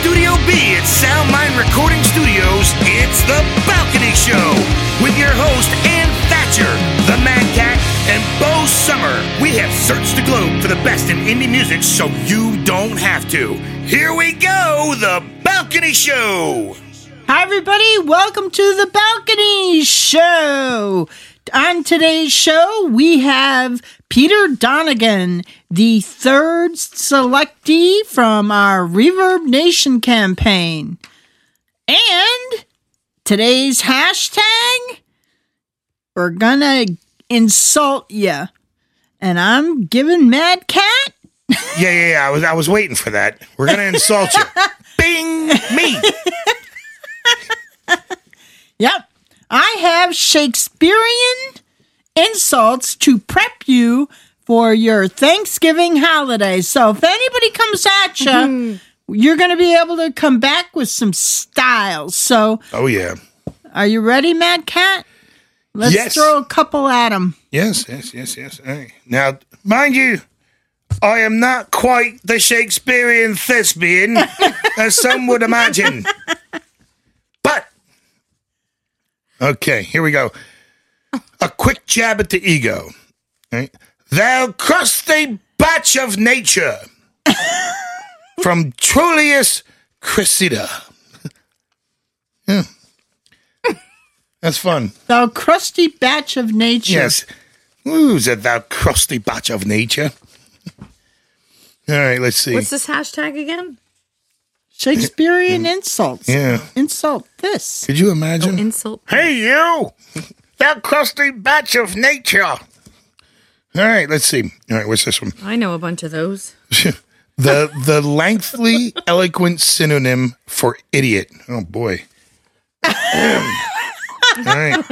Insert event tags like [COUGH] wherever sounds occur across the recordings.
Studio B at Soundmind Recording Studios, it's The Balcony Show with your host, Ann Thatcher, the Mad Cat, and Bo Sommer. We have searched the globe for the best in indie music so you don't have to. Here we go, The Balcony Show. Hi, everybody. Welcome to the Balcony Show. On today's show, we have Peter Donegan, the third selectee from our ReverbNation campaign. And today's hashtag, we're gonna insult ya. And I'm giving Mad Cat. Yeah, yeah, yeah. I was, I was waiting for that. We're gonna insult you. [LAUGHS] Bing me. Yep. I have Shakespearean insults to prep you for your Thanksgiving holiday. So if anybody comes at you, mm-hmm. you're going to be able to come back with some style. So Oh yeah. are you ready, Mad Cat? Let's Yes. throw a couple at him. Yes, yes, yes, yes. Hey. Now, mind you, I am not quite the Shakespearean thespian [LAUGHS] as some would imagine. But, okay, here we go. A quick jab at the ego. Right? Thou crusty batch of nature. [LAUGHS] From Troilus Cressida. [LAUGHS] Yeah. That's fun. Thou crusty batch of nature. Yes. Who's a thou crusty batch of nature? [LAUGHS] All right, let's see. What's this hashtag again? Shakespearean insults. Yeah. Insult this. Could you imagine? Oh, insult. hey, you! That crusty batch of nature! All right, let's see. All right, what's this one? I know a bunch of those. [LAUGHS] The the lengthily eloquent synonym for idiot. Oh boy. All right.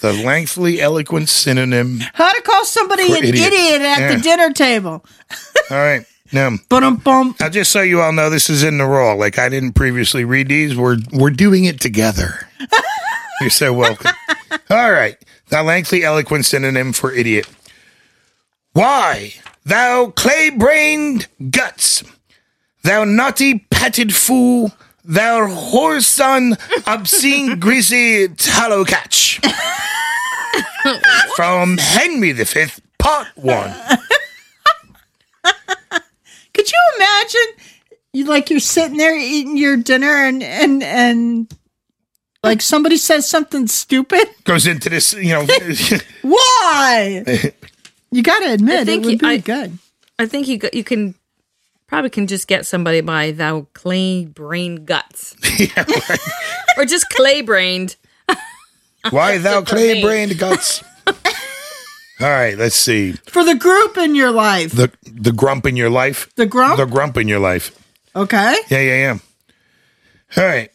The lengthily eloquent synonym. How to call somebody For an idiot. idiot, at Yeah. the dinner table. All right. Now, Bum. Now, just so you all know, this is in the raw. Like I didn't previously read these. We're we're doing it together. [LAUGHS] You're so welcome. All right. The lengthy, eloquent synonym for idiot. Why, thou clay-brained guts, thou naughty patted fool, thou whoreson, obscene, [LAUGHS] greasy tallow catch. [LAUGHS] From Henry the Fifth, Part One. Could you imagine? You like you're sitting there eating your dinner and and and like somebody says something stupid. Goes into this, you know. [LAUGHS] Why? You got to admit it think would be I- good. I think you you can probably can just get somebody by thou clay brain guts [LAUGHS] yeah, right. or just clay brained. Why [LAUGHS] thou clay me. brained guts? All right, let's see. For the group in your life. The the grump in your life. The grump? The grump in your life. Okay. Yeah, yeah, yeah. All right.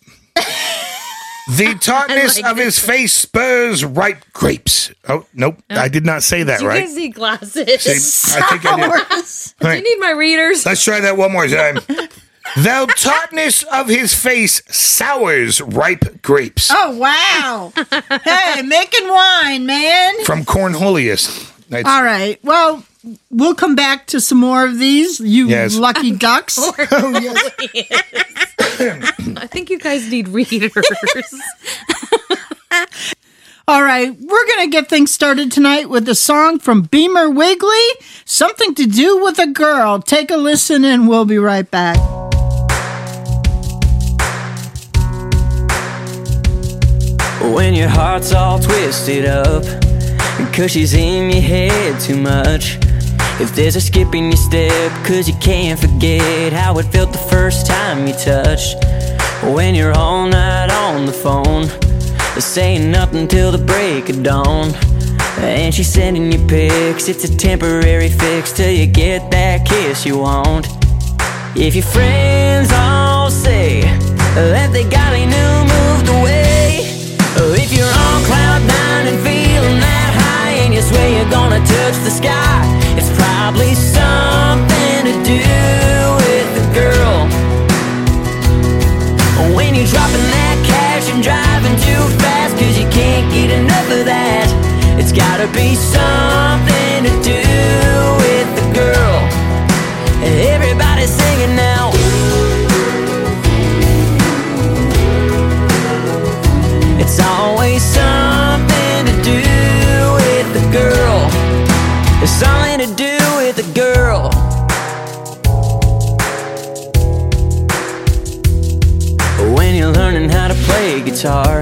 The [LAUGHS] tartness like of his face spurs ripe grapes. Oh nope, I did not say that you right. need glasses? See, I think I [LAUGHS] did. All Do you need my readers? let's try that one more time. [LAUGHS] The tartness of his face sours ripe grapes. Oh wow. [LAUGHS] hey, making wine, man. From Cornholius. That's- All right. Well, we'll come back to some more of these. You Yes. lucky ducks. [LAUGHS] oh yes. I think you guys need readers. [LAUGHS] All right, we're going to get things started tonight with a song from Beamer Wiggly, Something to Do with a Girl. Take a listen and we'll be right back. When your heart's all twisted up Cause she's in your head too much. If there's a skip in your step Cause you can't forget How it felt the first time you touched. When you're all night on the phone Saying nothing till the break of dawn. And she's sending you pics It's a temporary fix Till you get that kiss you want. If your friends all say that they got a new place where you're gonna touch the sky. It's probably something to do with the girl. When you're dropping that cash and driving too fast, cause you can't get enough of that. It's gotta be something to do with the girl. Everybody's singing now. It's always something. To do with a girl. When you're learning how to play guitar,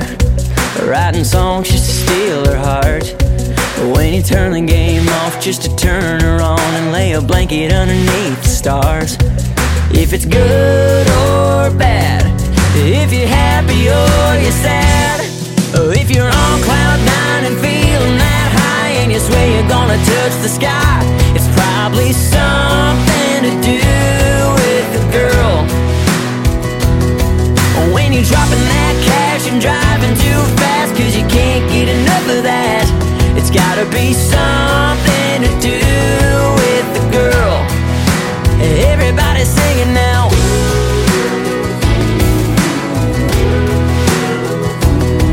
writing songs just to steal her heart. When you turn the game off just to turn her on and lay a blanket underneath the stars. If it's good or bad, if you're happy or you're sad, if you're on cloud nine you swear you're gonna touch the sky, it's probably something to do with the girl. When you're dropping that cash and driving too fast Cause you can't get enough of that. It's gotta be something to do with the girl. Everybody's singing now.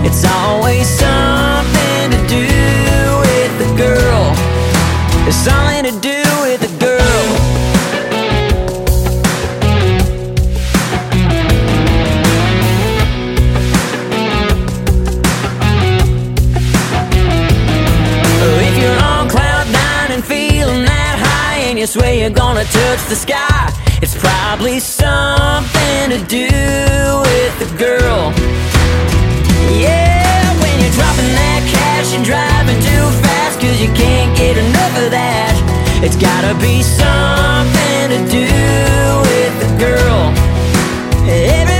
It's always something It's something to do with the girl oh, If you're on cloud nine and feeling that high and you swear you're gonna touch the sky, it's probably something to do with the girl. Yeah, dropping that cash and driving too fast cause you can't get enough of that, it's gotta be something to do with the girl. Everybody's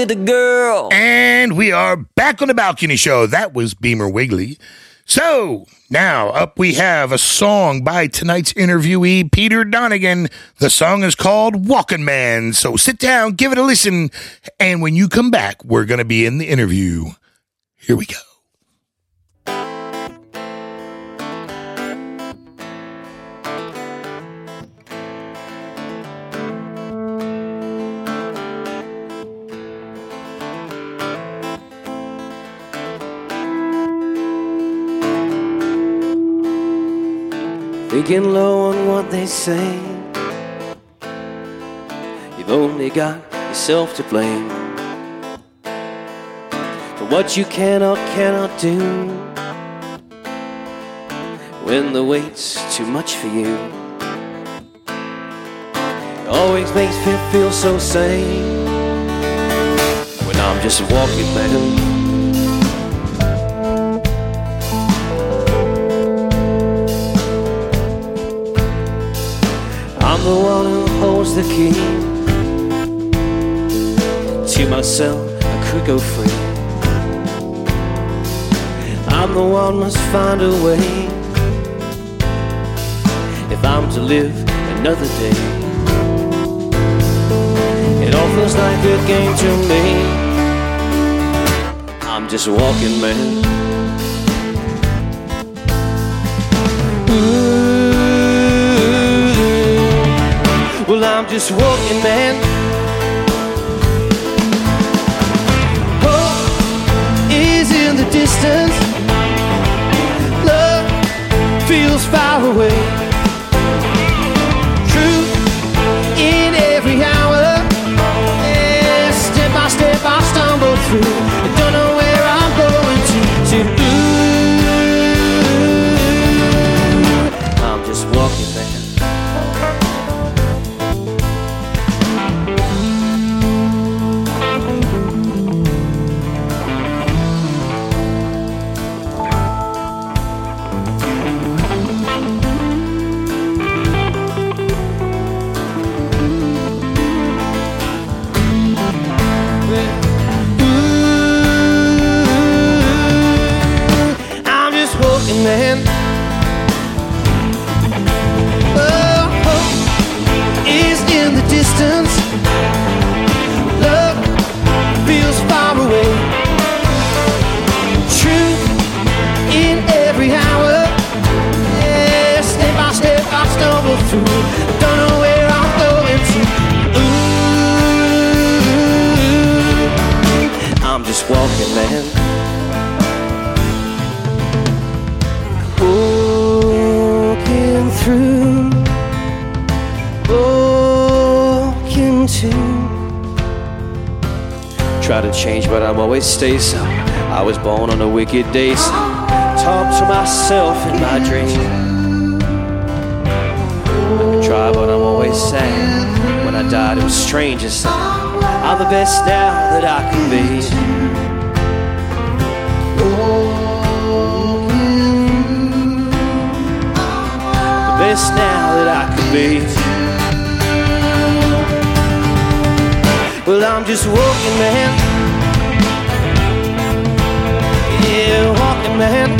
with the girl. And we are back on the balcony show. That was Beamer Wiggly. So now up we have a song by tonight's interviewee, Peter Donegan. The song is called Walking Man. So sit down, give it a listen. And when you come back, we're going to be in the interview. Here we go. Thinking low on what they say. You've only got yourself to blame for what you cannot, cannot do. When the weight's too much for you, it always makes me feel so sane. When I'm just a walking man. The one who holds the key to myself. I could go free. I'm the one must find a way if I'm to live another day. It all feels like a game to me. I'm just a walking man. Well, I'm just walking man. Hope is in the distance. Love feels far away. Change, but I'm always stay so. I was born on a wicked day, so talk to myself in my dreams. I try, but I'm always sad. When I died, it was strange. I'm the best now that I can be. The best now that I can be. Well, I'm just walking, man. Man.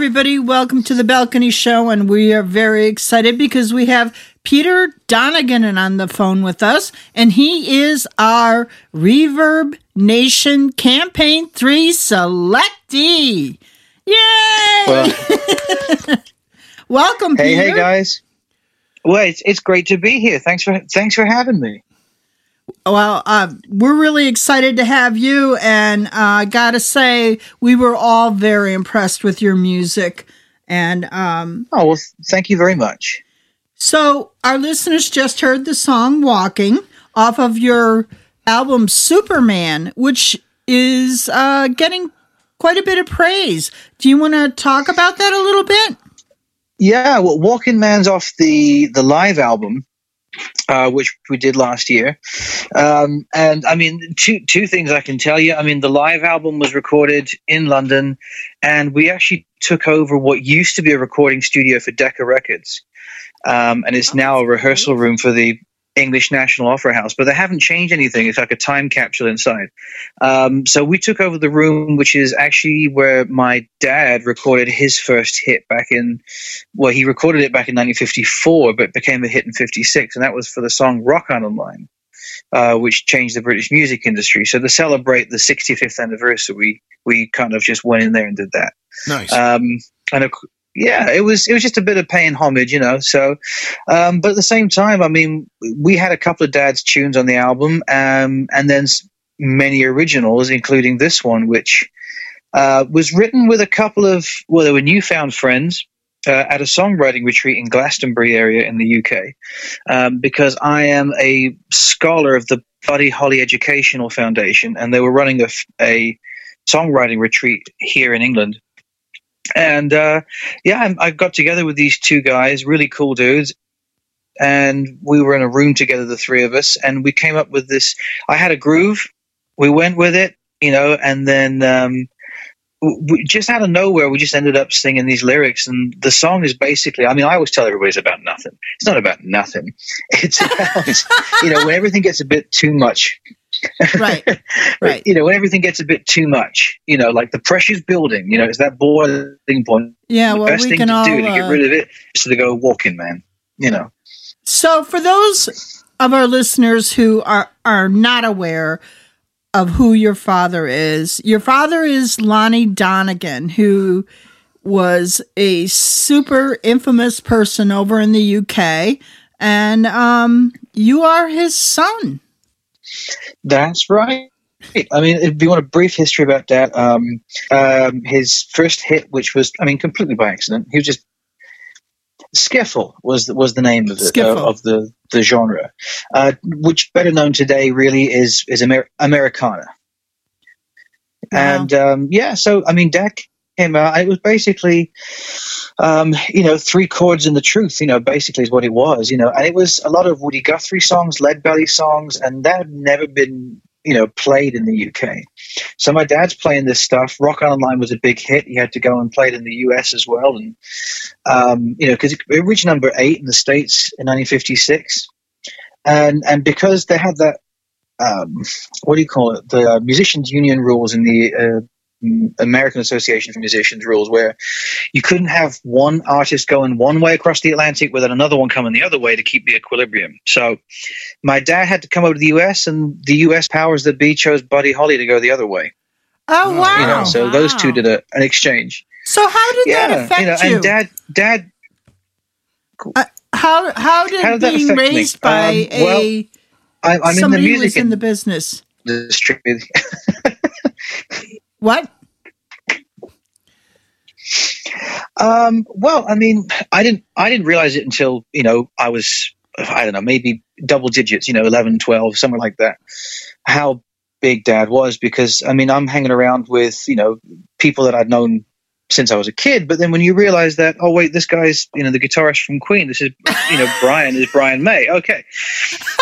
Everybody. Welcome to the Balcony Show. And we are very excited because we have Peter Donegan on the phone with us. And he is our Reverb Nation Campaign 3 selectee. Yay! Well, [LAUGHS] Welcome, hey, Peter. hey, hey, guys. Well, it's, it's great to be here. Thanks for thanks for having me. Well, uh, we're really excited to have you, and uh, I gotta say, we were all very impressed with your music. And um, Oh well, thank you very much. so, our listeners just heard the song "Walking" off of your album "Superman," which is uh, getting quite a bit of praise. Do you want to talk about that a little bit? Yeah, well, Walking Man's off the the live album, uh, which we did last year. Um, and I mean, two two things I can tell you. I mean, the live album was recorded in London, and we actually took over what used to be a recording studio for Decca Records, um, and it's now a rehearsal room for the English National Opera House. But they haven't changed anything. It's like a time capsule inside. Um, so we took over the room, which is actually where my dad recorded his first hit back in. Well, he recorded it back in 1954, but became a hit in '56, and that was for the song "Rock Island Line." Uh, which changed the British music industry. So to celebrate the 65th anniversary, we we kind of just went in there and did that. Nice. Um, and yeah, it was it was just a bit of paying homage, you know. So, um, but at the same time, I mean, we had a couple of Dad's tunes on the album, um, and then many originals, including this one, which uh, was written with a couple of well, they were newfound friends. Uh, at a songwriting retreat in Glastonbury area in the UK, um, because I am a scholar of the Buddy Holly Educational Foundation, and they were running a songwriting retreat here in England. And uh, yeah, I, I got together with these two guys, really cool dudes, and we were in a room together, the three of us, and we came up with this. I had a groove, we went with it, you know, and then um, we, just out of nowhere, we just ended up singing these lyrics, and the song is basically. I mean, I always tell everybody it's about nothing. It's not about nothing. It's about [LAUGHS] you know when everything gets a bit too much. Right, [LAUGHS] right. You know, when everything gets a bit too much, you know, like the pressure's building, you know, it's that boiling point. Yeah, the well, best we thing can to all. do to get uh, rid of it is to go walking, man. You know. So, for those of our listeners who are are not aware of who your father is, your father is Lonnie Donegan, who was a super infamous person over in the UK, and um, you are his son. That's right. I mean, if you want a brief history about that, um, um, his first hit, which was, I mean, completely by accident, he was just Skiffle was the, was the name of the uh, of the the genre, uh, which better known today really is is Amer- Americana. Wow. And um, yeah, so I mean, Dad came out. It was basically, um, you know, three chords and the truth. You know, basically is what it was. You know, and it was a lot of Woody Guthrie songs, Lead Belly songs, and that had never been you know, played in the UK. So my dad's playing this stuff. Rock Island Line was a big hit. He had to go and play it in the US as well, and um, you know, because it, reached number eight in the states in 1956, and and because they had that, um, what do you call it? The musicians' union rules in the uh, American Association for Musicians rules, where you couldn't have one artist going one way across the Atlantic without another one coming the other way to keep the equilibrium. So my dad had to come over to the U.S., and the U.S. powers that be chose Buddy Holly to go the other way. Oh wow! You know, so those two did a, an exchange. so how did that affect you know, you? and dad, dad, how how did, How did that being affect me? raised by Um, a I, I'm in the somebody who was music in the business? industry. [LAUGHS] What? Um, well, I mean, I didn't, I didn't realize it until, you know, I was, I don't know, maybe double digits, you know, 11, 12, somewhere like that, how big dad was because, I mean, I'm hanging around with, you know, people that I'd known since I was a kid. But then when you realize that, oh, wait, this guy's, you know, the guitarist from Queen, this is, you know, [LAUGHS] Brian is Brian May. Okay.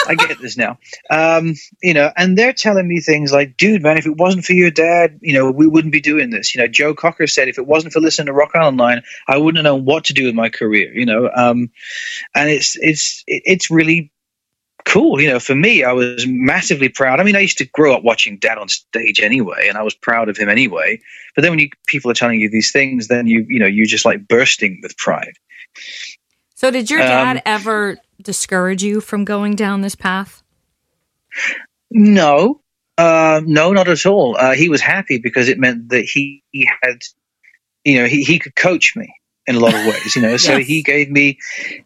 I get this now. Um, you know, and they're telling me things like, dude, man, if it wasn't for your dad, you know, we wouldn't be doing this. You know, Joe Cocker said, if it wasn't for listening to Rock Island Line, I wouldn't have known what to do with my career, you know. Um, and it's, it's, it's really cool. You know, for me, I was massively proud. I mean, I used to grow up watching dad on stage anyway, and I was proud of him anyway. But then when you, people are telling you these things, then you, you know, you're just like bursting with pride. So, did your Um, dad ever discourage you from going down this path? No, uh, no, not at all. Uh, he was happy because it meant that he, he had, you know, he, he could coach me in a lot of ways, you know. So Yes. he gave me,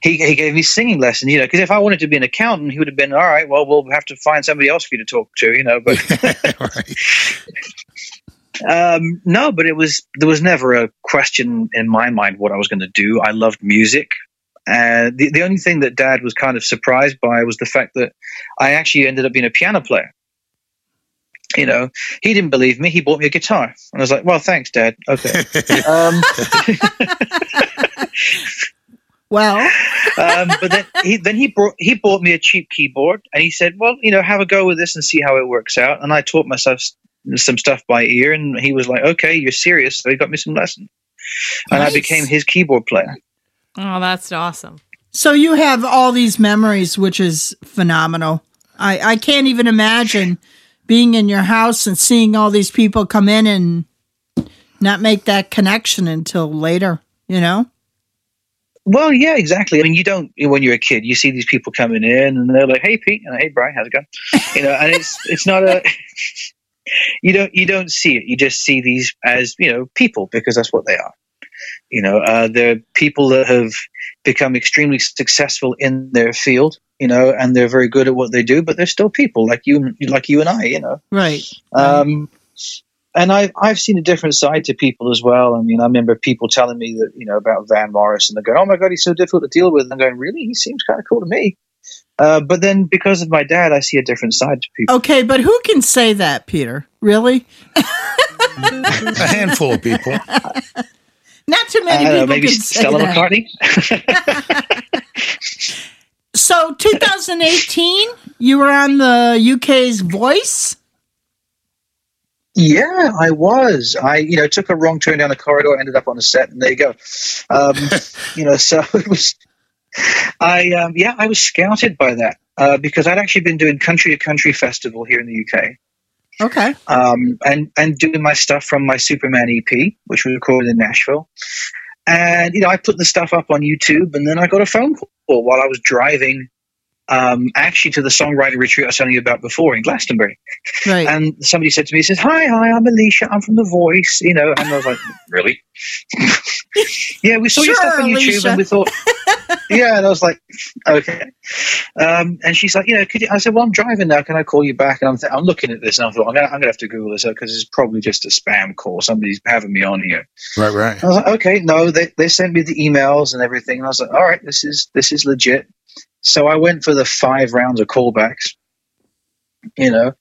he, he gave me singing lessons, you know, because if I wanted to be an accountant, he would have been all right. Well, we'll have to find somebody else for you to talk to, you know. But [LAUGHS] [LAUGHS] um, no, but it was there was never a question in my mind what I was going to do. I loved music. And the, the only thing that dad was kind of surprised by was the fact that I actually ended up being a piano player. You know, he didn't believe me. He bought me a guitar. And I was like, well, thanks, dad. Okay. [LAUGHS] um, Well, um, but then he then he brought he bought me a cheap keyboard and he said, "Well, you know, have a go with this and see how it works out." And I taught myself some stuff by ear, and he was like, "Okay, you're serious." So he got me some lessons, and I became his keyboard player. Oh, that's awesome. so you have all these memories, which is phenomenal. I I can't even imagine being in your house and seeing all these people come in and not make that connection until later. You know? Well, yeah, exactly. I mean, you don't when you're a kid, you see these people coming in, and they're like, "Hey, Pete," and "Hey, Brian, how's it going?" You know, and it's it's not a [LAUGHS] you don't you don't see it. You just see these as you know people because that's what they are. You know, uh, they're people that have become extremely successful in their field. You know, and they're very good at what they do, but they're still people like you, like you and I. You know, Right. um, and I've I've seen a different side to people as well. I mean, I remember people telling me that you know about Van Morris, and they're going, "Oh my God, he's so difficult to deal with." And I'm going, "Really? He seems kind of cool to me." Uh, but then, because of my dad, I see a different side to people. Okay, but who can say that, Peter? Really? A handful of people. Not too I many don't know, people maybe can say Stella that. McCartney. [LAUGHS] [LAUGHS] [LAUGHS] So, 2018, [LAUGHS] you were on the UK's Voice. Yeah, I was. I, you know, took a wrong turn down the corridor, ended up on a set, and there you go. Um, [LAUGHS] you know, so [LAUGHS] it was. I um, yeah, I was scouted by that uh, because I'd actually been doing country to country festival here in the UK, Okay. um, and and doing my stuff from my Superman EP, which was recorded in Nashville. And you know, I put the stuff up on YouTube, and then I got a phone call while I was driving, um, actually to the songwriting retreat I was telling you about before in Glastonbury. Right. And somebody said to me, he says, Hi, hi, I'm Alicia. I'm from The Voice, you know. And I was like, Really? [LAUGHS] yeah, we saw your stuff on YouTube Alicia. and we thought, Yeah. And I was like, Okay. Um, and she's like, You know, could you? I said, Well, I'm driving now. Can I call you back? And I'm, th- I'm looking at this and I thought, I'm going to I'm gonna have to Google this because it's probably just a spam call. Somebody's having me on here. Right, right. I was like, okay, no, they, they sent me the emails and everything. And I was like, all right, this is this is legit. So I went for the five rounds of callbacks, you know,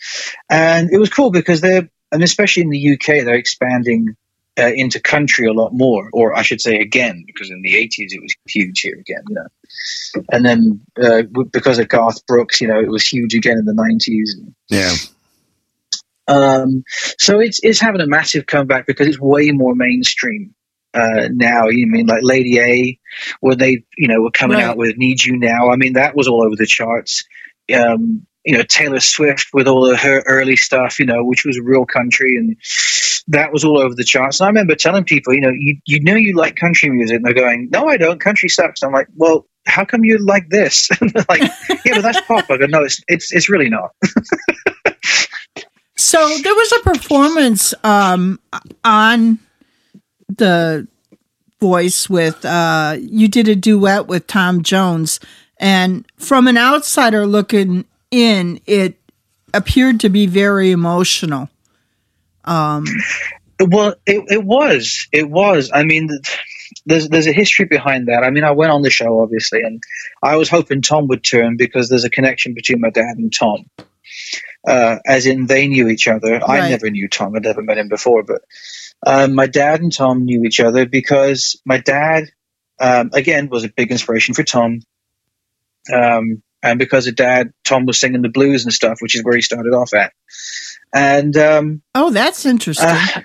and it was cool because they're, and especially in the UK, they're expanding uh, into country a lot more, or I should say again, because in the 80s it was huge here again, you know. And then uh, because of Garth Brooks, you know, it was huge again in the 90s. Yeah. Um, so it's it's having a massive comeback because it's way more mainstream uh, now. You mean like Lady A, when they you know were coming Right. out with Need You Now? I mean that was all over the charts. Um, you know Taylor Swift with all of her early stuff, you know, which was real country, and that was all over the charts. And I remember telling people, you know, you you know you like country music, and they're going, "No, I don't. Country sucks." And I'm like, "Well." How come you like this? [LAUGHS] Like, yeah, but that's [LAUGHS] pop. I go, no, it's it's it's really not. [LAUGHS] So there was a performance um, on the voice with uh, you did a duet with Tom Jones, and from an outsider looking in, it appeared to be very emotional. Um, Well, it, it was. It was. I mean, there's there's a history behind that. I mean, I went on the show obviously, and I was hoping Tom would turn because there's a connection between my dad and Tom. Uh, as in, they knew each other. I never knew Tom. I'd never met him before, but um, my dad and Tom knew each other because my dad, um, again, was a big inspiration for Tom. Um, and because of dad, Tom was singing the blues and stuff, which is where he started off at. And um, oh, that's interesting. uh,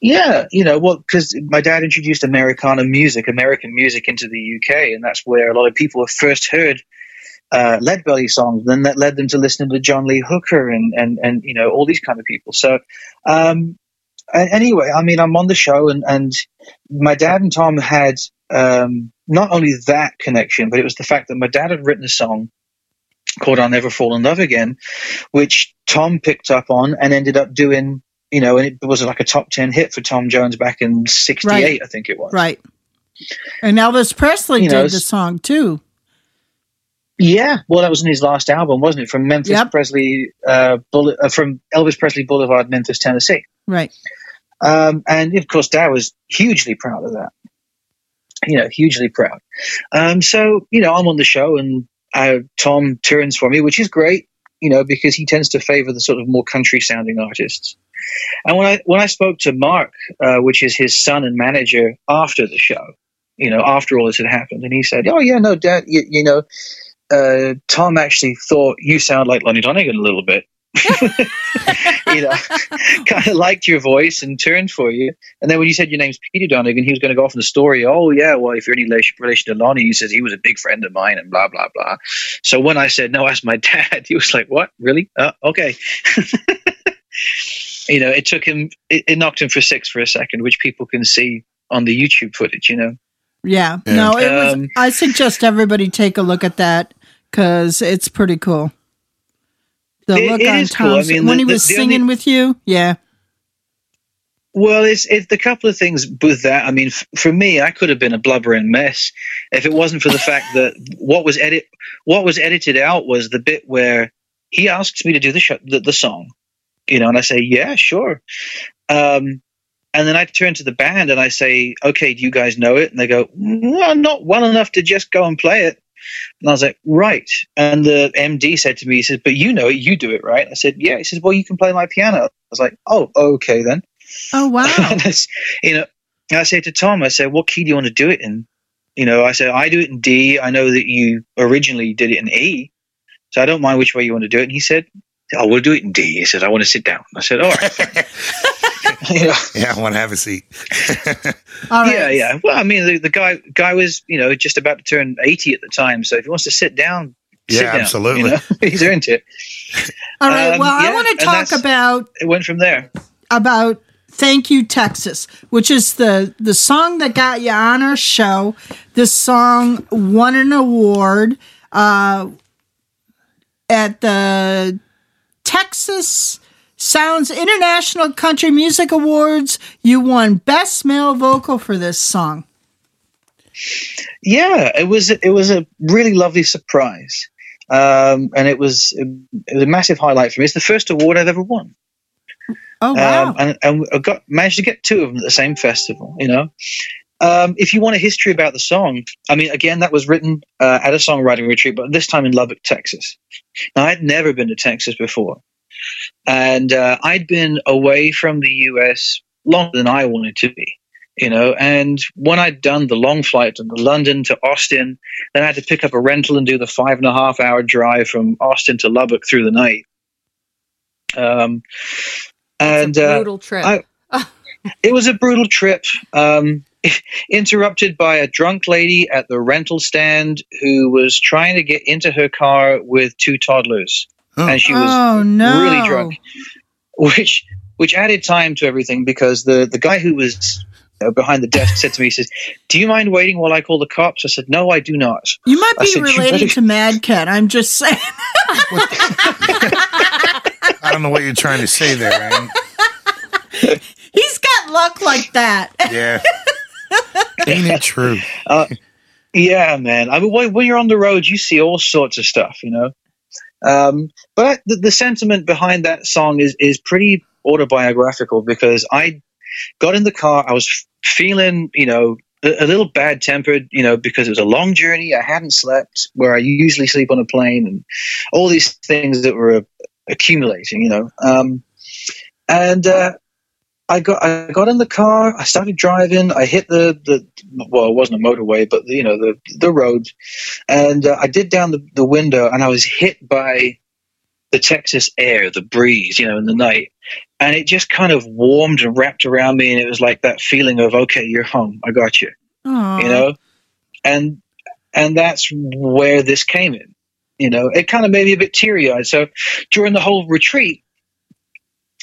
yeah, you know, well, because my dad introduced Americana music, American music into the UK, and that's where a lot of people first heard uh, Leadbelly songs. Then that led them to listening to John Lee Hooker and and and you know all these kind of people. So, um, anyway, I mean, I'm on the show, and and my dad and Tom had um, not only that connection, but it was the fact that my dad had written a song called "I'll Never Fall in Love Again," which Tom picked up on and ended up doing. You know, and it was like a top ten hit for Tom Jones back in '68, Right. I think it was. right. And Elvis Presley You know, did the song too. Yeah, well, that was in his last album, wasn't it? From Memphis Yep. Presley, uh, uh, from Elvis Presley Boulevard, Memphis, Tennessee. Right. Um, and of course, Dad was hugely proud of that. You know, hugely proud. Um, so you know, I'm on the show, and uh, Tom turns for me, which is great. You know, because he tends to favor the sort of more country sounding artists. And when I when I spoke to Mark, uh, which is his son and manager, after the show, you know, after all this had happened, and he said, "Oh yeah, no, Dad, you, you know." Uh, Tom actually thought you sound like Lonnie Donegan a little bit. [LAUGHS] you know, [LAUGHS] kind of liked your voice and turned for you. And then when you said your name's Peter Donegan, he was going to go off in the story. Oh yeah, well if you're any relation, relation to Lonnie, he says he was a big friend of mine and blah blah blah. So when I said no, that's my [LAUGHS] dad, he was like, "What? Really? Uh, okay." you know, it took him, it, it knocked him for six for a second, which people can see on the YouTube footage. You know. Yeah. Yeah. No, it was. Um, I suggest everybody take a look at that because it's pretty cool. The It- look it on is cool. I mean, when the- he was the singing only- with you. Yeah. Well, it's it's the couple of things with that. I mean, f- for me, I could have been a blubbering mess if it wasn't for the fact that what was edit what was edited out was the bit where he asks me to do the sh- the, the song, you know, and I say, yeah, sure. Um, and then I turn to the band and I say, okay, do you guys know it? And they go, well, not well enough to just go and play it. And I was like, right. And the MD said to me, he says, but you know it, you do it, right? I said, yeah. He says, well, you can play my piano. I was like, oh, okay then. Oh [LAUGHS] wow. You know, and I said to Tom, I said, what key do you want to do it in? You know, I said, I do it in D. I know that you originally did it in E. So I don't mind which way you want to do it. And he said, oh, we'll do it in D. He said, I want to sit down. I said, all right. [LAUGHS] [LAUGHS] you know, Yeah, I want to have a seat. All right. yeah, yeah. Well, I mean, the, the guy guy was, you know, just about to turn 80 at the time. So if he wants to sit down, sit Yeah, down, absolutely. You know? [LAUGHS] He's earned it. All right. Um, well, I want to talk about It went from there. about "Thank You Texas," which is the the song that got you on our show. This song won an award uh, at the Texas Sounds International Country Music Awards. You won Best Male Vocal for this song. Yeah, it was it was a really lovely surprise, um, and it was it was a massive highlight for me. It's the first award I've ever won, Oh wow! um, and, and I got managed to get two of them at the same festival. You know, um, if you want a history about the song, I mean, again, that was written uh, at a songwriting retreat, but this time in Lubbock, Texas. Now, I'd never been to Texas before, and uh, I'd been away from the U.S. longer than I wanted to be. You know, and when I'd done the long flight to London to Austin, then I had to pick up a rental and do the five and a half hour drive from Austin to Lubbock through the night. Um, and a uh, brutal trip. I- [LAUGHS] it was a brutal trip. Um, [LAUGHS] interrupted by a drunk lady at the rental stand who was trying to get into her car with two toddlers, Oh. and she was oh no! really drunk, which which added time to everything because the the guy who was uh, behind the desk said to me, he says, "Do you mind waiting while I call the cops?" I said, "No, I do not." You might be said, "You related better- to Mad Cat. I'm just saying. I don't know what you're trying to say there, Aaron. [LAUGHS] He's got luck like that. Yeah. [LAUGHS] Ain't it true? Yeah, man. I mean, when, when you're on the road, you see all sorts of stuff, you know. Um, but the, the sentiment behind that song is is pretty autobiographical because I got in the car, I was feeling, you know, a, a little bad tempered, you know, because it was a long journey. I hadn't slept where I usually sleep on a plane, and all these things that were accumulating, you know. Um, and uh, I got I got in the car. I started driving. I hit the the well, it wasn't a motorway, but you know the the road, and uh, I did down the, the window, and I was hit by the Texas air, the breeze, you know, in the night, and it just kind of warmed and wrapped around me, and it was like that feeling of okay, you're home. I got you, Aw. you know, and and that's where this came in. You know, it kind of made me a bit teary eyed. So during the whole retreat,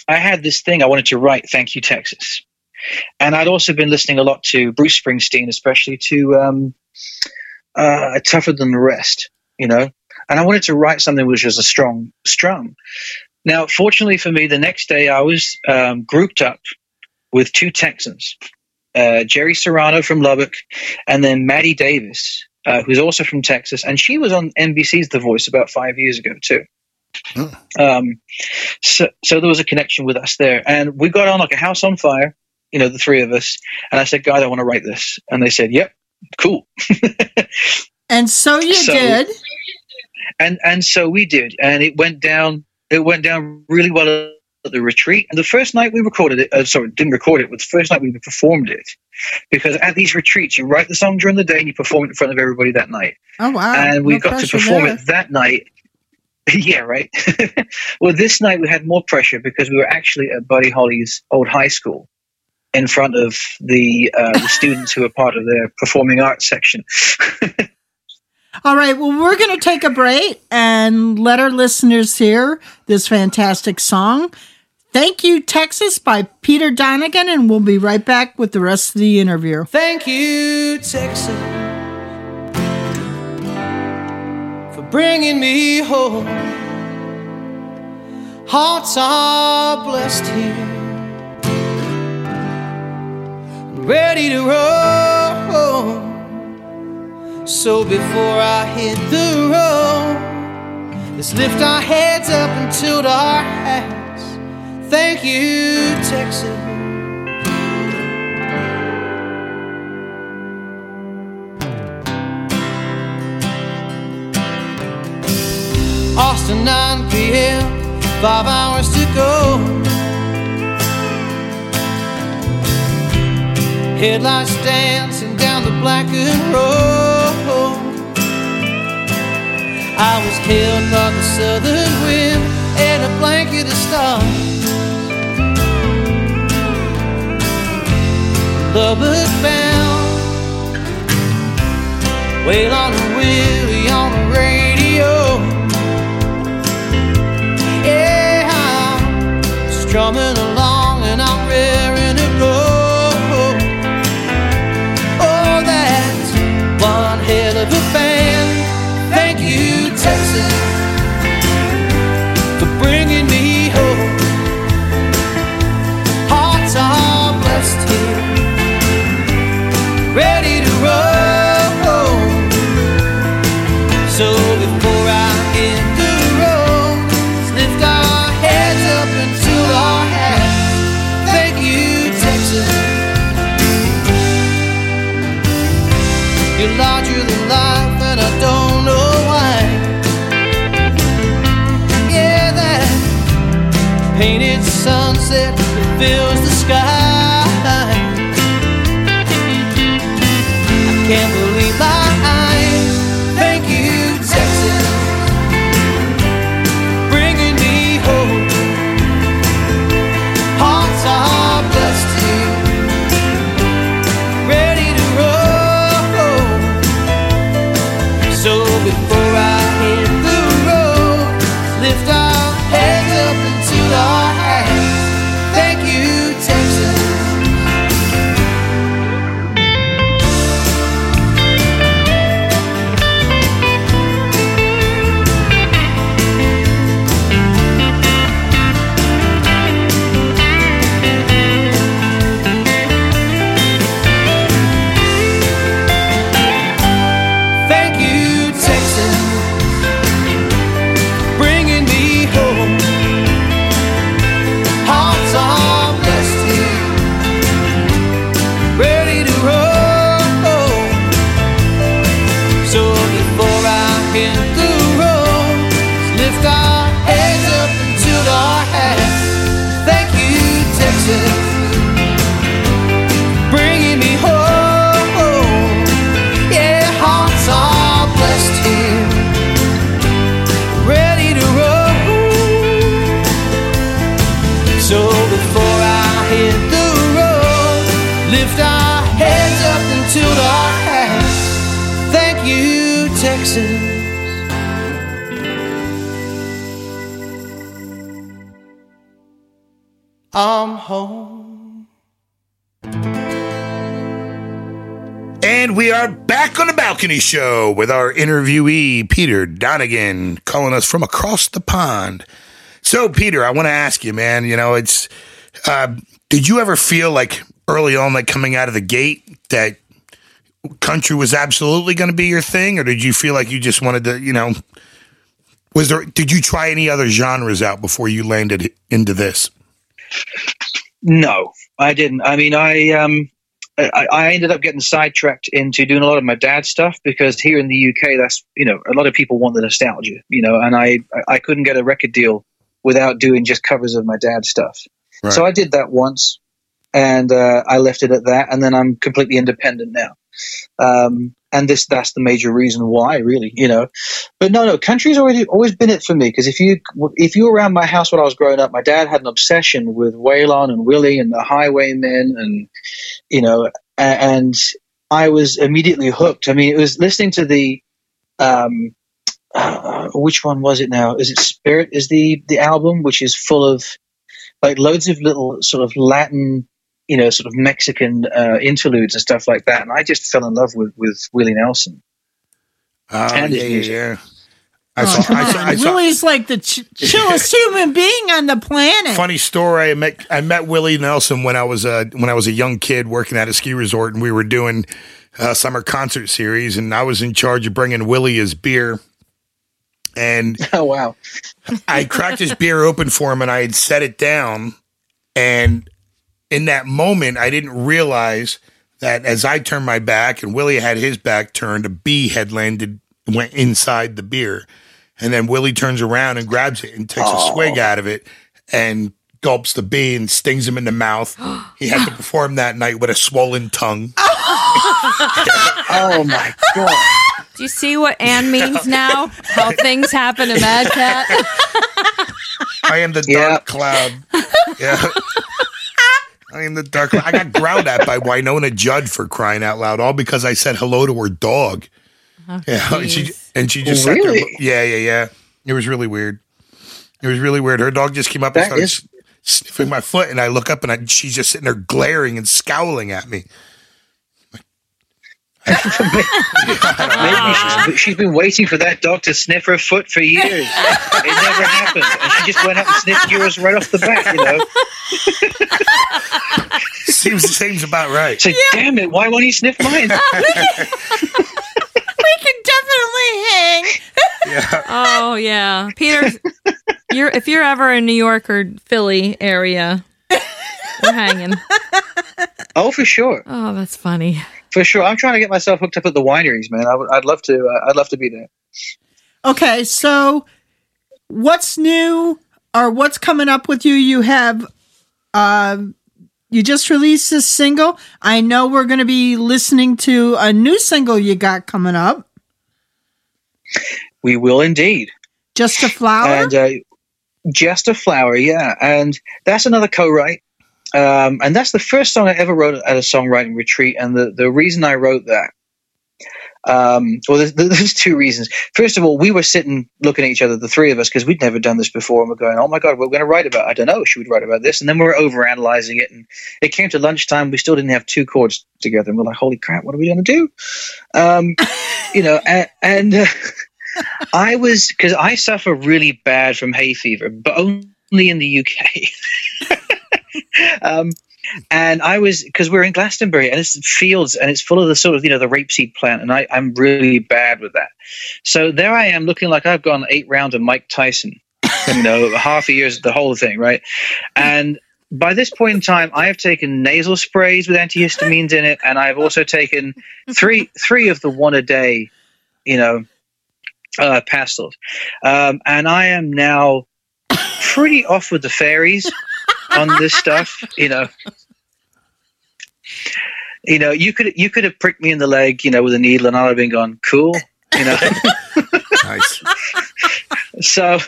I had this thing I wanted to write, Thank You, Texas. And I'd also been listening a lot to Bruce Springsteen, especially to um, uh, Tougher Than the Rest, you know. And I wanted to write something which was a strong strum. Now, fortunately for me, the next day I was um, grouped up with two Texans, uh, Jerry Serrano from Lubbock, and then Maddie Davis, uh, who's also from Texas. And she was on NBC's The Voice about five years ago, too. Um, so, so there was a connection with us there, and we got on like a house on fire. You know, the three of us. And I said, "Guys, I want to write this," and they said, "Yep, cool." [LAUGHS] And so you So- did. and and so we did, and it went down. It went down really well at the retreat. And the first night we recorded it, uh, sorry, didn't record it, but the first night we performed it, because at these retreats you write the song during the day and you perform it in front of everybody that night. Oh wow! and we No got to perform there. it that night. [LAUGHS] yeah, right. [LAUGHS] well, this night we had more pressure because we were actually at Buddy Holly's old high school in front of the, uh, the students who were part of the performing arts section. [LAUGHS] All right. Well, we're going to take a break and let our listeners hear this fantastic song. Thank you, Texas, by Peter Donegan, and we'll be right back with the rest of the interview. Thank you, Texas, bringing me home. Hearts are blessed here, ready to roll. So before I hit the road, let's lift our heads up and tilt our hats. Thank you, Texas. Austin 9 p.m. Five hours to go. Headlights dancing down the blackened road. I was held by the southern wind and a blanket of stars. Lubbock bound, wail on the Willie on the radio. I'm along I'm home. And we are back on the balcony show with our interviewee, Peter Donegan, calling us from across the pond. So, Peter, I want to ask you, man, you know, it's, uh, did you ever feel like early on, like coming out of the gate, that country was absolutely going to be your thing? Or did you feel like you just wanted to, you know, was there, did you try any other genres out before you landed into this? No, I didn't. I mean, I um, I, I ended up getting sidetracked into doing a lot of my dad's stuff because here in the UK, that's you know, a lot of people want the nostalgia, you know, and I I couldn't get a record deal without doing just covers of my dad's stuff. Right. So I did that once, and uh, I left it at that, and then I'm completely independent now. Um, and this that's the major reason why, really, you know. But no, no, country's already always been it for me because if you if you were around my house when I was growing up, my dad had an obsession with Waylon and Willie and the Highwaymen, and you know, and I was immediately hooked. I mean, it was listening to the. Um, uh, which one was it now? Is it Spirit? Is the the album which is full of like loads of little sort of Latin, you know, sort of Mexican uh, interludes and stuff like that. And I just fell in love with with Willie Nelson. Oh, And yeah, yeah, yeah. I Oh, saw, come I saw, on. I saw, Willie's like the ch- [LAUGHS] chillest human being on the planet. Funny story. I met I met Willie Nelson when I was a when I was a young kid working at a ski resort, and we were doing a summer concert series, and I was in charge of bringing Willie his beer. And [LAUGHS] Oh wow! I cracked his beer open for him, and I had set it down. And in that moment, I didn't realize that as I turned my back and Willie had his back turned, a bee had landed went inside the beer. And then Willie turns around and grabs it and takes a swig out of it and gulps the bee and stings him in the mouth. he had to [GASPS] perform that night with a swollen tongue. [LAUGHS] Oh my god! Do you see what Anne means now? How [LAUGHS] things happen to Madcat? I am the Yeah. dark cloud. [LAUGHS] Yeah. I am the dark. I got growled at by Wynonna Judd for crying out loud, all because I said hello to her dog. Oh, yeah. [LAUGHS] And she, and she just sat there. Yeah, yeah, yeah. It was really weird. It was really weird. Her dog just came up and started is- sniffing my foot, and I look up and I, she's just sitting there glaring and scowling at me. Maybe she's, she's been waiting for that dog to sniff her foot for years. It never happened, and she just went up and sniffed yours right off the bat. You know, Seems seems about right. say, "Damn it, why won't he sniff mine?" [LAUGHS] we can definitely hang. Yeah. Oh yeah, Peter. You're if you're ever in New York or Philly area, we're hanging. Oh, for sure, Oh, that's funny. For sure. I'm trying to get myself hooked up at the wineries, man. I would, love to. Uh, I'd love to be there. Okay, so what's new or what's coming up with you? You have, um, you just released this single. I know we're going to be listening to a new single you got coming up, We will indeed. "Just a Flower." and uh, just a flower yeah and that's another co-write um, and that's the first song i ever wrote at a songwriting retreat and the, the reason i wrote that um, well there's, [LAUGHS] there's two reasons. First of all we were sitting looking at each other the three of us because we'd never done this before and we're going oh my god we're going to write about i don't know should we write about this? And then we were over analyzing it and it came to lunchtime we still didn't have two chords together and we're like holy crap what are we going to do? Um, [LAUGHS] you know and, and uh, [LAUGHS] I was because I suffer really bad from hay fever, but only in the UK. Um, and I was because we're in Glastonbury and it's fields and it's full of the sort of you know the rapeseed plant, and I, I'm really bad with that. So there I am looking like I've gone eight rounds of Mike Tyson, you know, [LAUGHS] half a year's the whole thing, right? And by this point in time, I have taken nasal sprays with antihistamines in it, and I've also taken three three of the one a day, you know, uh, pastels. Um, and I am now pretty off with the fairies on this stuff. You know, you know, you could you could have pricked me in the leg, you know, with a needle, and I'd have been gone cool. You know, Nice. [LAUGHS] so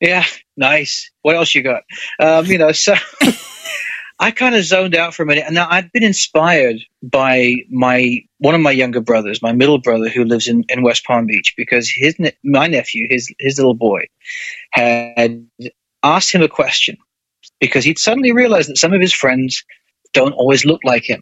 yeah, nice. What else you got? Um, you know, so. [LAUGHS] I kind of zoned out for a minute, and now I'd been inspired by my one of my younger brothers, my middle brother, who lives in, in West Palm Beach, because his my nephew, his his little boy, had asked him a question, because he'd suddenly realized that some of his friends don't always look like him.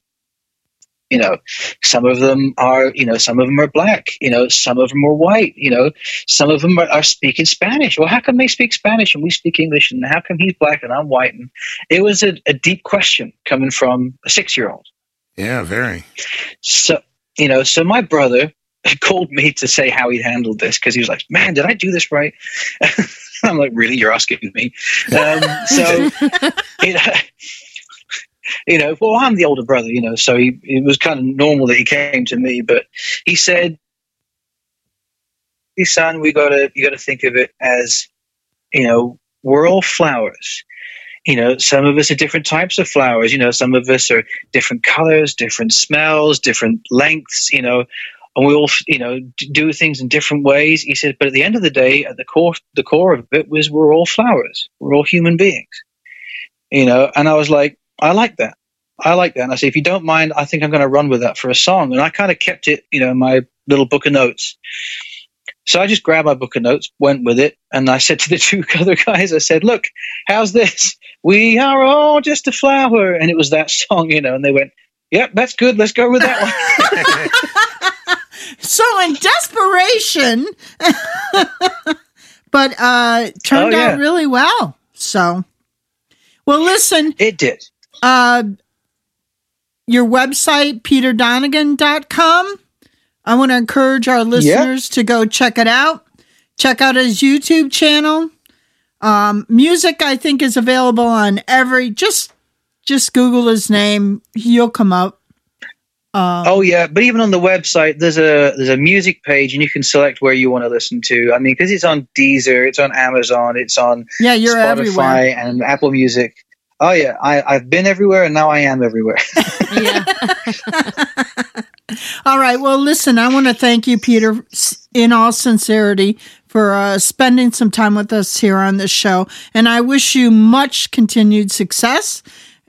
You know, some of them are, you know, some of them are black, you know, some of them are white, you know, some of them are, are speaking Spanish. Well, how come they speak Spanish and we speak English? And how come he's black and I'm white? And it was a, a deep question coming from a six year old. Yeah, very. So, you know, so my brother [LAUGHS] called me to say how he handled this because he was like, man, did I do this right? [LAUGHS] [LAUGHS] I'm like, really? You're asking me? Um, so, [LAUGHS] you know, [LAUGHS] you know, well, I'm the older brother, you know, so he, it was kind of normal that he came to me, but he said, "Hey, son, we gotta, you gotta think of it as, you know, we're all flowers. You know, some of us are different types of flowers. You know, some of us are different colors, different smells, different lengths. You know, and we all, you know, do things in different ways. He said, but at the end of the day, at the core, the core of it was we're all flowers. We're all human beings. You know, and I was like, I like that. I like that. And I said, if you don't mind, I think I'm going to run with that for a song. And I kind of kept it, you know, in my little book of notes. So I just grabbed my book of notes, went with it, and I said to the [LAUGHS] two other guys, I said, "Look, how's this? We are all just a flower," and it was that song, you know. And they went, "Yep, that's good. Let's go with that one." [LAUGHS] So in desperation, [LAUGHS] but uh, turned Oh, yeah. out really well. So, well, listen, it did. uh, your website, peterdonegan.com. I want to encourage our listeners to go check it out. Check out his YouTube channel. Um, music, I think, is available on every. Just, just Google his name. You'll come up. Um, Oh yeah, but even on the website, there's a there's a music page, and you can select where you want to listen to. I mean, because it's on Deezer, it's on Amazon, it's on yeah, you're Spotify everywhere. and Apple Music. Oh yeah, I, I've been everywhere, and now I am everywhere. [LAUGHS] Yeah. [LAUGHS] All right. Well, listen, I want to thank you, Peter, in all sincerity, for uh, spending some time with us here on this show. And I wish you much continued success.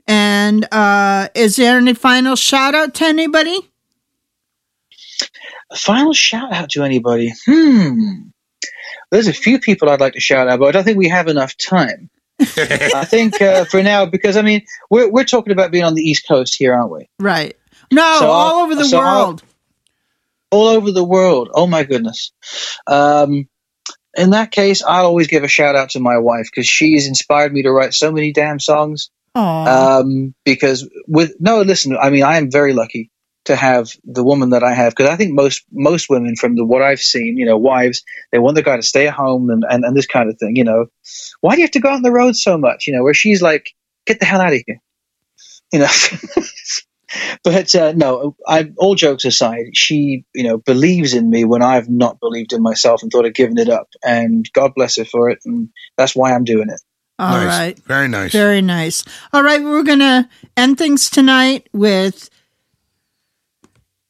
And uh, is there any final shout out to anybody? A final shout out to anybody? Hmm. There's a few people I'd like to shout out, but I don't think we have enough time. [LAUGHS] I think uh, for now, because I mean, we're we're talking about being on the East Coast here, aren't we? Right. No, So all I'll- over the so I'll- world. all over the world. Oh my goodness. Um, in that case, I'll always give a shout out to my wife because she's inspired me to write so many damn songs. Um, because with no, listen, I mean, I am very lucky to have the woman that I have because I think most most women from the what I've seen, you know, wives, they want the guy to stay at home and, and, and this kind of thing. You know, why do you have to go out on the road so much? You know, where she's like, get the hell out of here. [LAUGHS] You know. But uh, no, I, all jokes aside, she, you know, believes in me when I've not believed in myself and thought of giving it up. And God bless her for it. And that's why I'm doing it. All nice. right. Very nice. Very nice. All right, we're gonna end things tonight with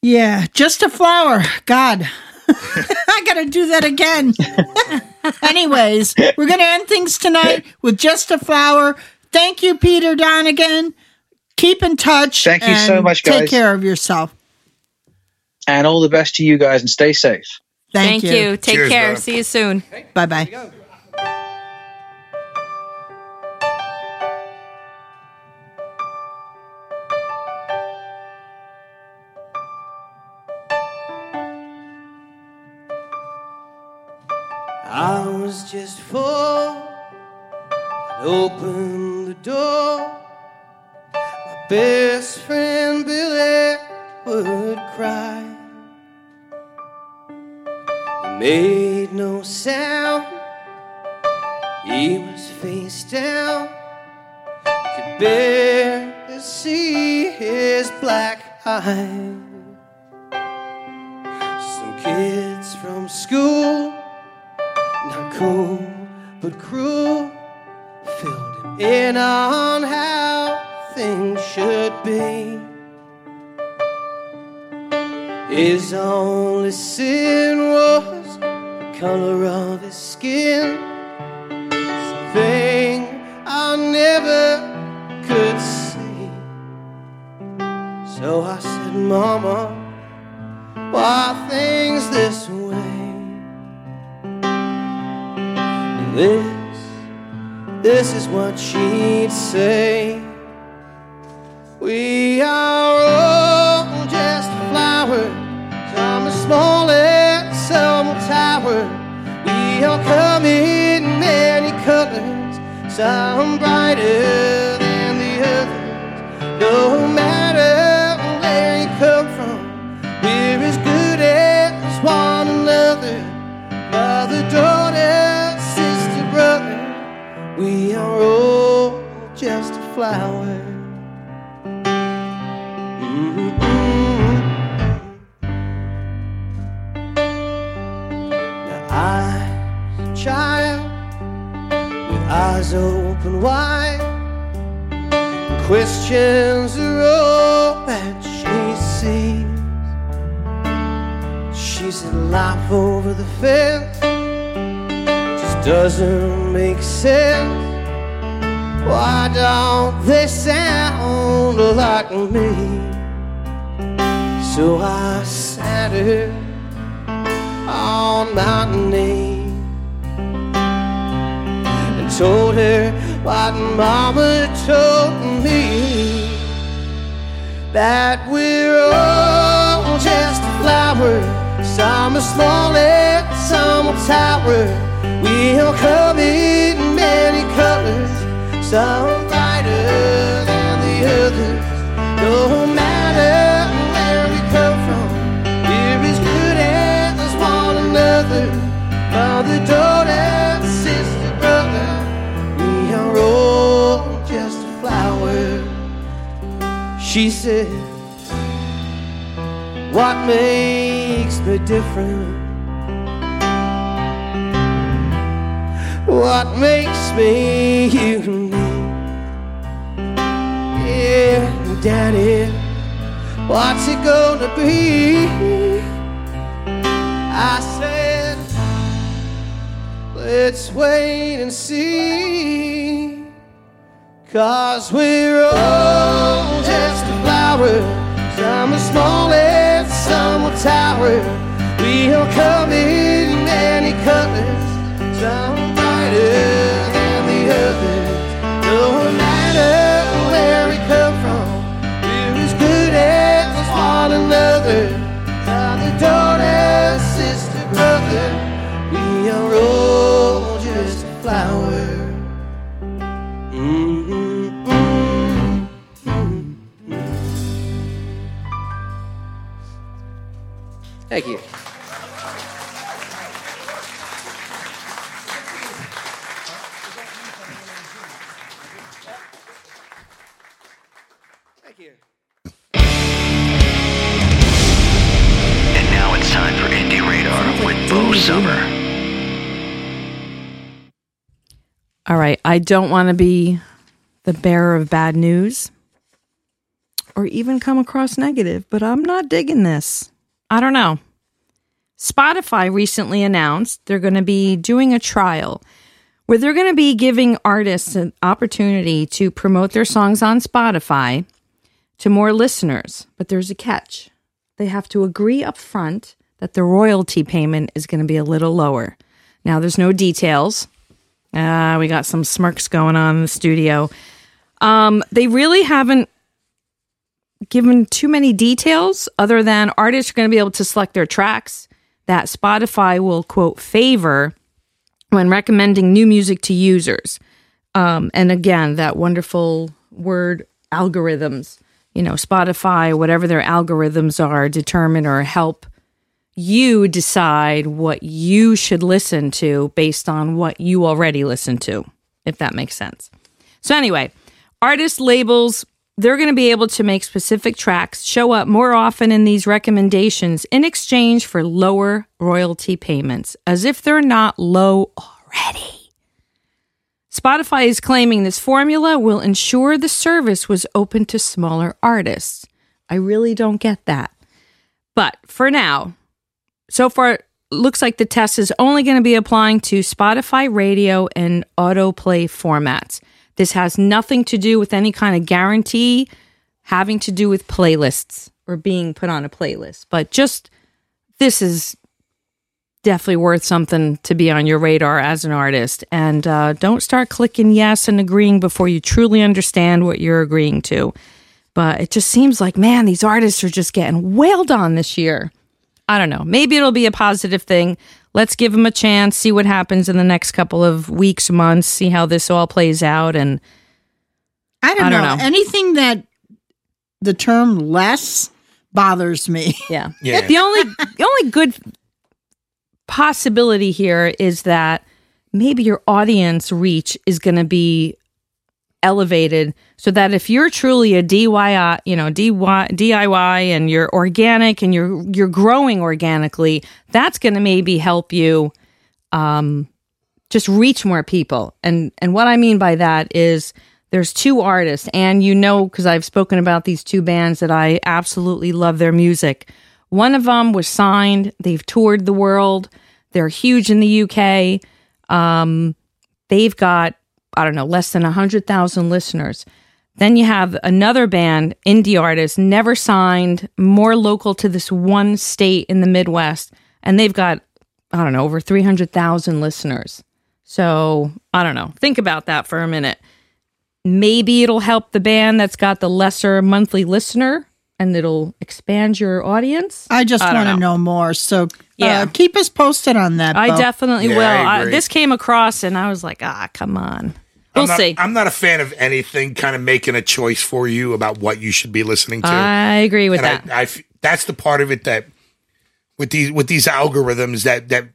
yeah, just a flower. God. [LAUGHS] I gotta do that again. [LAUGHS] Anyways, we're gonna end things tonight with just a flower. Thank you, Peter Donegan. Keep in touch. Thank you so and much, Take care of yourself. And all the best to you guys and stay safe. Thank, Thank you. Take Cheers, care. Bob. See you soon. Bye bye. I'd open the door. My best friend Billy would cry. He made no sound. He was face down. Could barely see his black eye. Some kids from school not cool, but cruel. In on how things should be. His only sin was the color of his skin. Something I never could see. So I said, Mama, why are things this way? This this is what she'd say. We are all just flowers on the smallest summer tower. We all come in many colors, some brighter than the others. No flower. Mm-hmm. Child, with eyes open wide, questions are all that she sees. She's said, "Life over the fence just doesn't make sense." Why don't they sound like me? So I sat her on my knee and told her what Mama told me that we're all just a flower. Some are small and some are tower. We'll come in many colors some brighter than the others. No matter where we come from, we're as good as one another. Mother, daughter, sister, brother, we are all just a flower. She said, What makes me different? What makes me unique? Daddy, what's it gonna be? I said, let's wait and see. Cause we're all just a flower. Some are small and some are tower. We'll come in many colors. Some brighter than the others. No matter another. Father, daughter, sister, brother, we are all just a flower. Mm-hmm. Thank you. I don't want to be the bearer of bad news or even come across negative, but I'm not digging this. I don't know. Spotify recently announced they're going to be doing a trial where they're going to be giving artists an opportunity to promote their songs on Spotify to more listeners. But there's a catch. They have to agree up front that the royalty payment is going to be a little lower. Now, there's no details. Uh, we got some smirks going on in the studio. Um, they really haven't given too many details other than artists are going to be able to select their tracks that Spotify will quote favor when recommending new music to users. Um, and again, that wonderful word algorithms, you know, Spotify, whatever their algorithms are, determine or help you decide what you should listen to based on what you already listen to, if that makes sense. So, anyway, artist labels, they're going to be able to make specific tracks show up more often in these recommendations in exchange for lower royalty payments, as if they're not low already. Spotify is claiming this formula will ensure the service was open to smaller artists. I really don't get that. But for now, so far, looks like the test is only going to be applying to Spotify radio and autoplay formats. This has nothing to do with any kind of guarantee having to do with playlists or being put on a playlist, but just this is definitely worth something to be on your radar as an artist. And uh, don't start clicking yes and agreeing before you truly understand what you're agreeing to. But it just seems like, man, these artists are just getting wailed on this year. I don't know. Maybe it'll be a positive thing. Let's give him a chance, see what happens in the next couple of weeks, months, see how this all plays out. And I don't, I don't know. know. Anything that the term less bothers me. [LAUGHS] yeah. [LAUGHS] Yeah. The only the only good possibility here is that maybe your audience reach is going to be elevated so that if you're truly a DIY, you know, DIY, and you're organic and you're you're growing organically, that's going to maybe help you um just reach more people. And and what I mean by that is there's two artists and you know cuz I've spoken about these two bands that I absolutely love their music. One of them was signed, they've toured the world. They're huge in the UK. Um they've got I don't know, less than 100,000 listeners. Then you have another band, indie artist, never signed, more local to this one state in the Midwest, and they've got I don't know, over 300,000 listeners. So, I don't know. Think about that for a minute. Maybe it'll help the band that's got the lesser monthly listener and it'll expand your audience. I just want to know. know more. So Yeah. uh, keep us posted on that. I Bo. definitely Yeah, will. I I this came across and I was like, ah, come on. We'll I'm not, see. I'm not a fan of anything kind of making a choice for you about what you should be listening to. I agree with and that. I, I that's the part of it that with these with these algorithms that that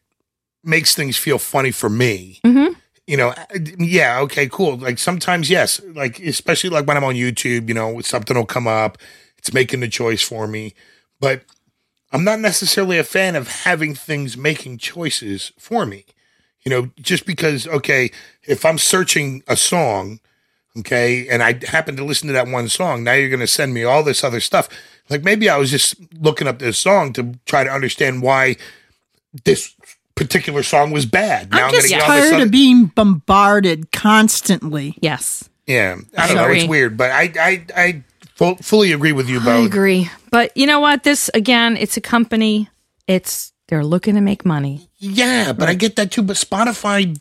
makes things feel funny for me. Mm-hmm. You know, yeah, okay, cool. Like sometimes, yes, like especially like when I'm on YouTube, you know, something will come up, it's making the choice for me, but I'm not necessarily a fan of having things making choices for me. You know, just because, okay, if I'm searching a song, okay, and I happen to listen to that one song, now you're going to send me all this other stuff. Like maybe I was just looking up this song to try to understand why this particular song was bad. Now I'm just gonna get tired other- of being bombarded constantly. yes. Yeah, I don't I know. It's weird, but I I I fu- fully agree with you, both. I agree. But you know what? This again, it's a company. It's they're looking to make money. Yeah, but I get that too. But Spotify,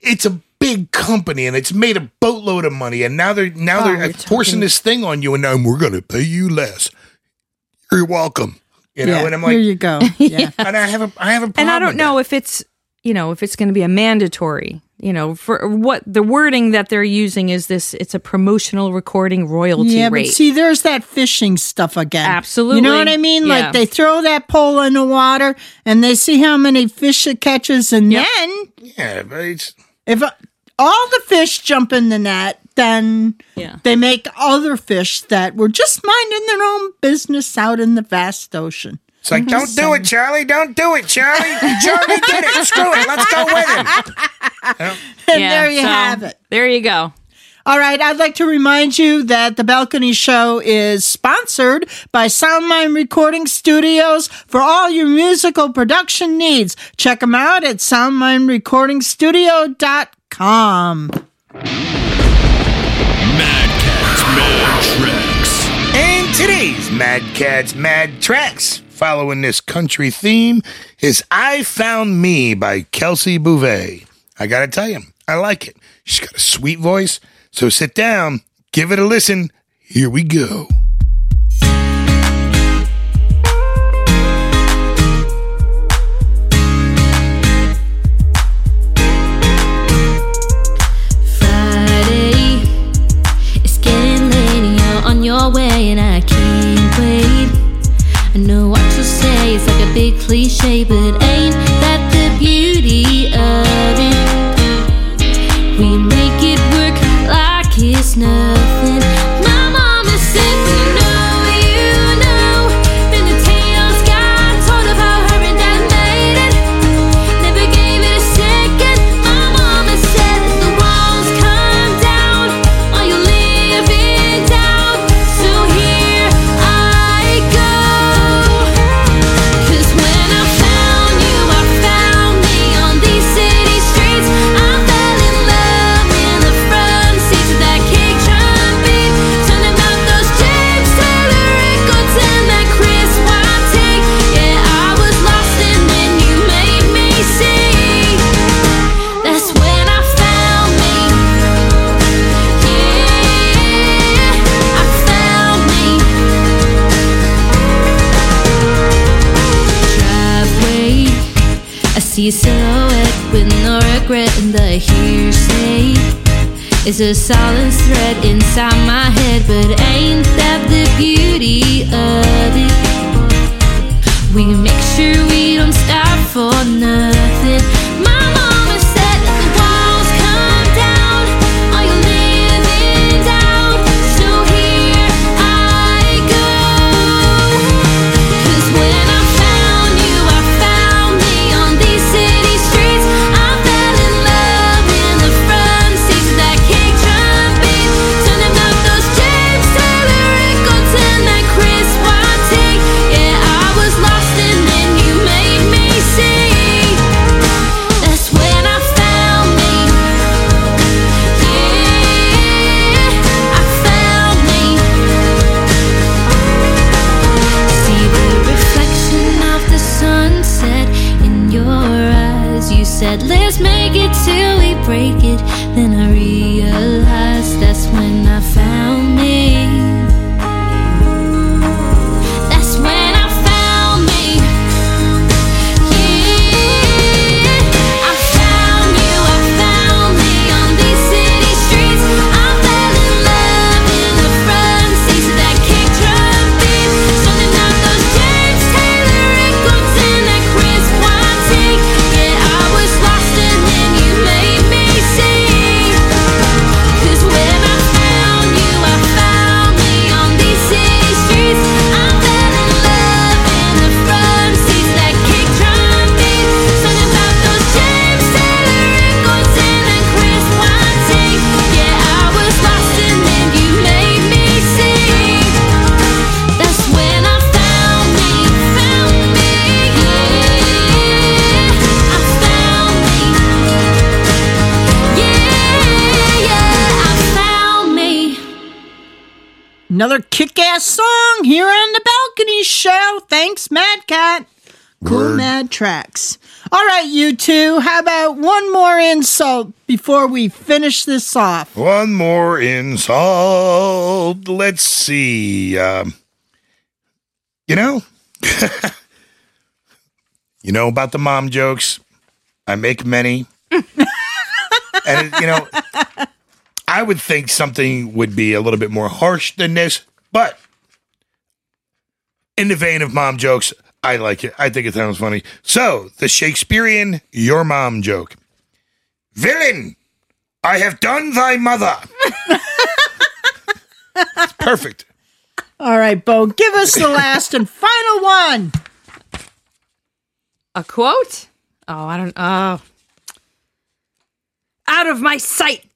it's a big company and it's made a boatload of money, and now they're now Oh, they're forcing talking- this thing on you, and now we're going to pay you less. You're welcome. You know, yeah, and I'm like, here you go. [LAUGHS] Yeah. and I have a I have a problem. And I don't know that. if it's you know if it's going to be a mandatory. You know, for what the wording that they're using is this. It's a promotional recording royalty Yeah, rate. but see, there's that fishing stuff again. Absolutely. You know what I mean? Yeah. Like they throw that pole in the water and they see how many fish it catches, and Yep. then Yeah, but it's if uh, all the fish jump in the net, then Yeah. they make other fish that were just minding their own business out in the vast ocean. It's like mm-hmm. don't do it, Charlie. Don't do it, Charlie. Charlie did it. Screw it. Let's go with him. [LAUGHS] And there you so, have it. There you go. All right, I'd like to remind you that the Balcony Show is sponsored by Soundmind Recording Studios for all your musical production needs. Check them out at soundmindrecordingstudio.com. Mad Cats, Mad Tracks. And today's Mad Cats Mad Tracks, following this country theme, is I Found Me by Kelsey Bouvet. I gotta tell you, I like it. She's got a sweet voice, so sit down, give it a listen. Here we go. Cliche, but ain't silhouette with no regret in the hearsay. It's a silent thread inside my head, but ain't that the beauty of it? We make sure we don't stop for nothing. Mama Another kick ass song here on the balcony show. Thanks, Madcat. Cool Word. Mad Tracks. All right, you two, how about one more insult before we finish this off? One more insult. Let's see. Um, you know, [LAUGHS] you know about the mom jokes. I make many, [LAUGHS] and you know, I would think something would be a little bit more harsh than this, but in the vein of mom jokes, I like it. I think it sounds funny. So, the Shakespearean your mom joke. Villain, I have done thy mother. It's perfect. All right, Bo, give us the last and final one. A quote? Oh, I don't. Oh. Out of my sight,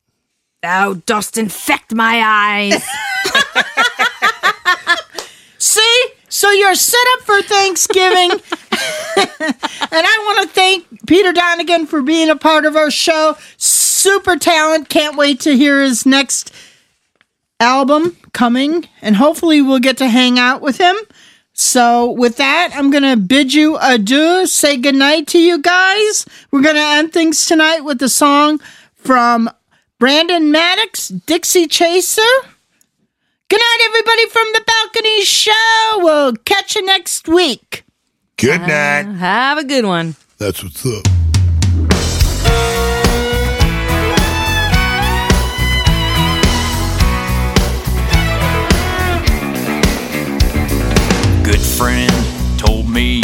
thou dost infect my eyes. [LAUGHS] See? So you're set up for Thanksgiving. [LAUGHS] and I want to thank Peter Donegan for being a part of our show. Super talent. Can't wait to hear his next album coming. And hopefully we'll get to hang out with him. So with that, I'm going to bid you adieu. Say goodnight to you guys. We're going to end things tonight with the song from Brandon Maddox, Dixie Chaser. Good night, everybody from the balcony show. We'll catch you next week. Good uh, night. Have a good one. That's what's up. good friend told me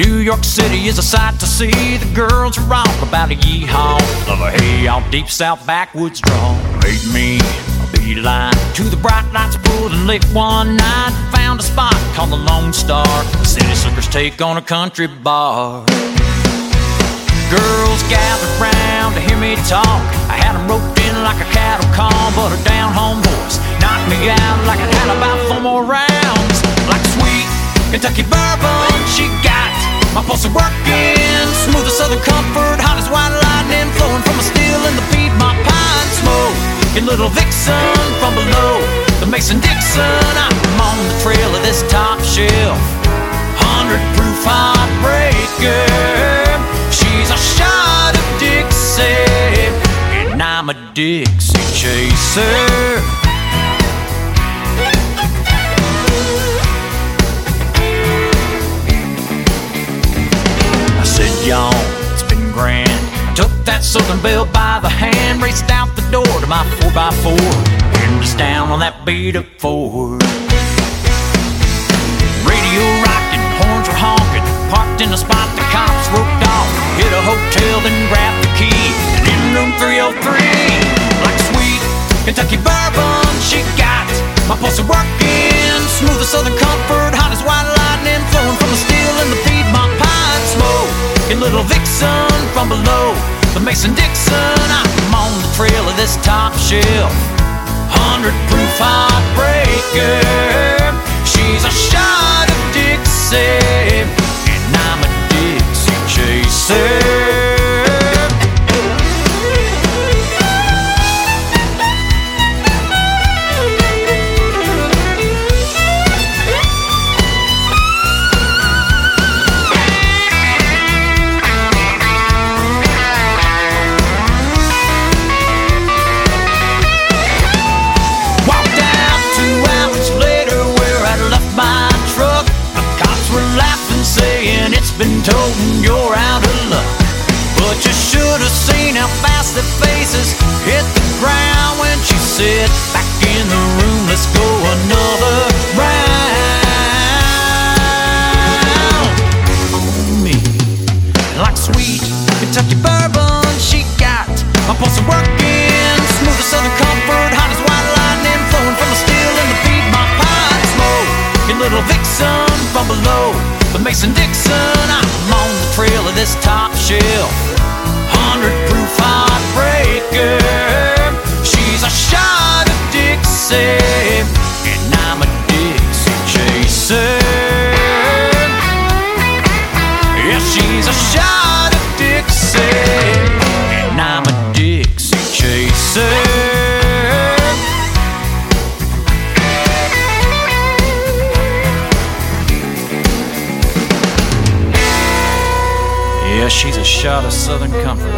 New York City is a sight to see. The girls are all about a yeehaw. Love a hey, all deep south backwoods draw. Made me a beeline to the bright lights pulled and lit one night. Found a spot called the Lone Star. The city slickers take on a country bar. Girls gathered round to hear me talk. I had 'em roped in like a cattle call, but a down home voice knocked me out like I had about four more rounds. Like sweet Kentucky bourbon, she my pulse is working. Smooth as southern comfort, hot as white lightning, flowing from a steel in the feed, my pine smoke. Your little vixen from below, the Mason Dixon. I'm on the trail of this top shelf, hundred proof heartbreaker. She's a shot of Dixie, and I'm a Dixie chaser. That Southern Belle by the hand, raced out the door to my 4x4. Windows down on that beat up Ford. Radio rocking, horns were honking. Parked in a spot the cops roped off. Hit a hotel, then grabbed the key. And in room 303, like sweet Kentucky bourbon, she got my pulse working. Smooth as southern comfort, hot as white lightning, flowing from the steel and the And little Vixen from below, the Mason Dixon. I'm on the trail of this top shelf hundred proof heartbreaker. She's a shot of Dixie, and I'm a Dixie chaser. Mason Dixon. I'm on the trail of this top shelf, hundred proof heartbreaker. She's a shot of Dixie, and I'm a Dixie chaser. She's a shot of Southern comfort,